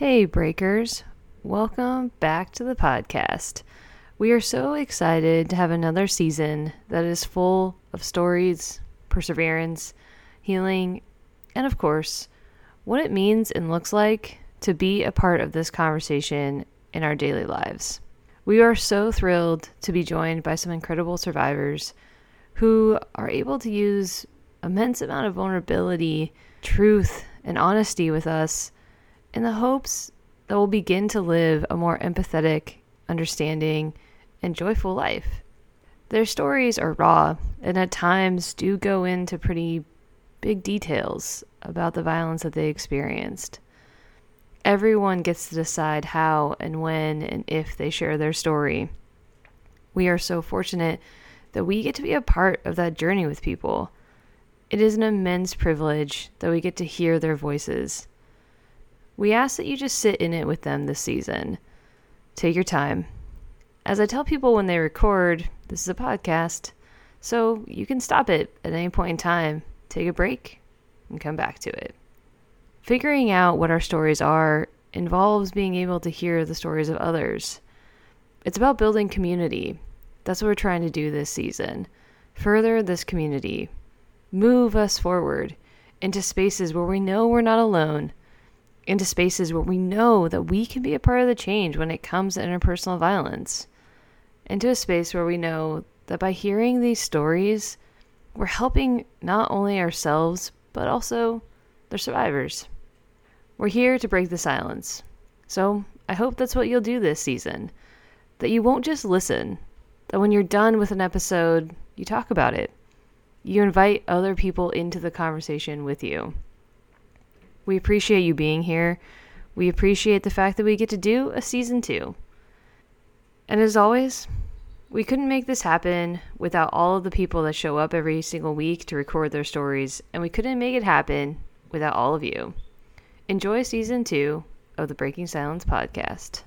Hey, Breakers. Welcome back to the podcast. We are so excited to have another season that is full of stories, perseverance, healing, and of course, what it means and looks like to be a part of this conversation in our daily lives. We are so thrilled to be joined by some incredible survivors who are able to use immense amount of vulnerability, truth, and honesty with us in the hopes that we'll begin to live a more empathetic, understanding, and joyful life. Their stories are raw and at times do go into pretty big details about the violence that they experienced. Everyone gets to decide how and when and if they share their story. We are so fortunate that we get to be a part of that journey with people. It is an immense privilege that we get to hear their voices we ask that you just sit in it with them this season. Take your time. As I tell people when they record, this is a podcast, so you can stop it at any point in time, take a break, and come back to it. Figuring out what our stories are involves being able to hear the stories of others. It's about building community. That's what we're trying to do this season. Further this community. Move us forward into spaces where we know we're not alone into spaces where we know that we can be a part of the change when it comes to interpersonal violence, into a space where we know that by hearing these stories, we're helping not only ourselves, but also the survivors. We're here to break the silence. So I hope that's what you'll do this season. That you won't just listen, that when you're done with an episode, you talk about it. You invite other people into the conversation with you. We appreciate you being here. We appreciate the fact that we get to do a season two. And as always, we couldn't make this happen without all of the people that show up every single week to record their stories, and we couldn't make it happen without all of you. Enjoy season two of the Breaking Silence podcast.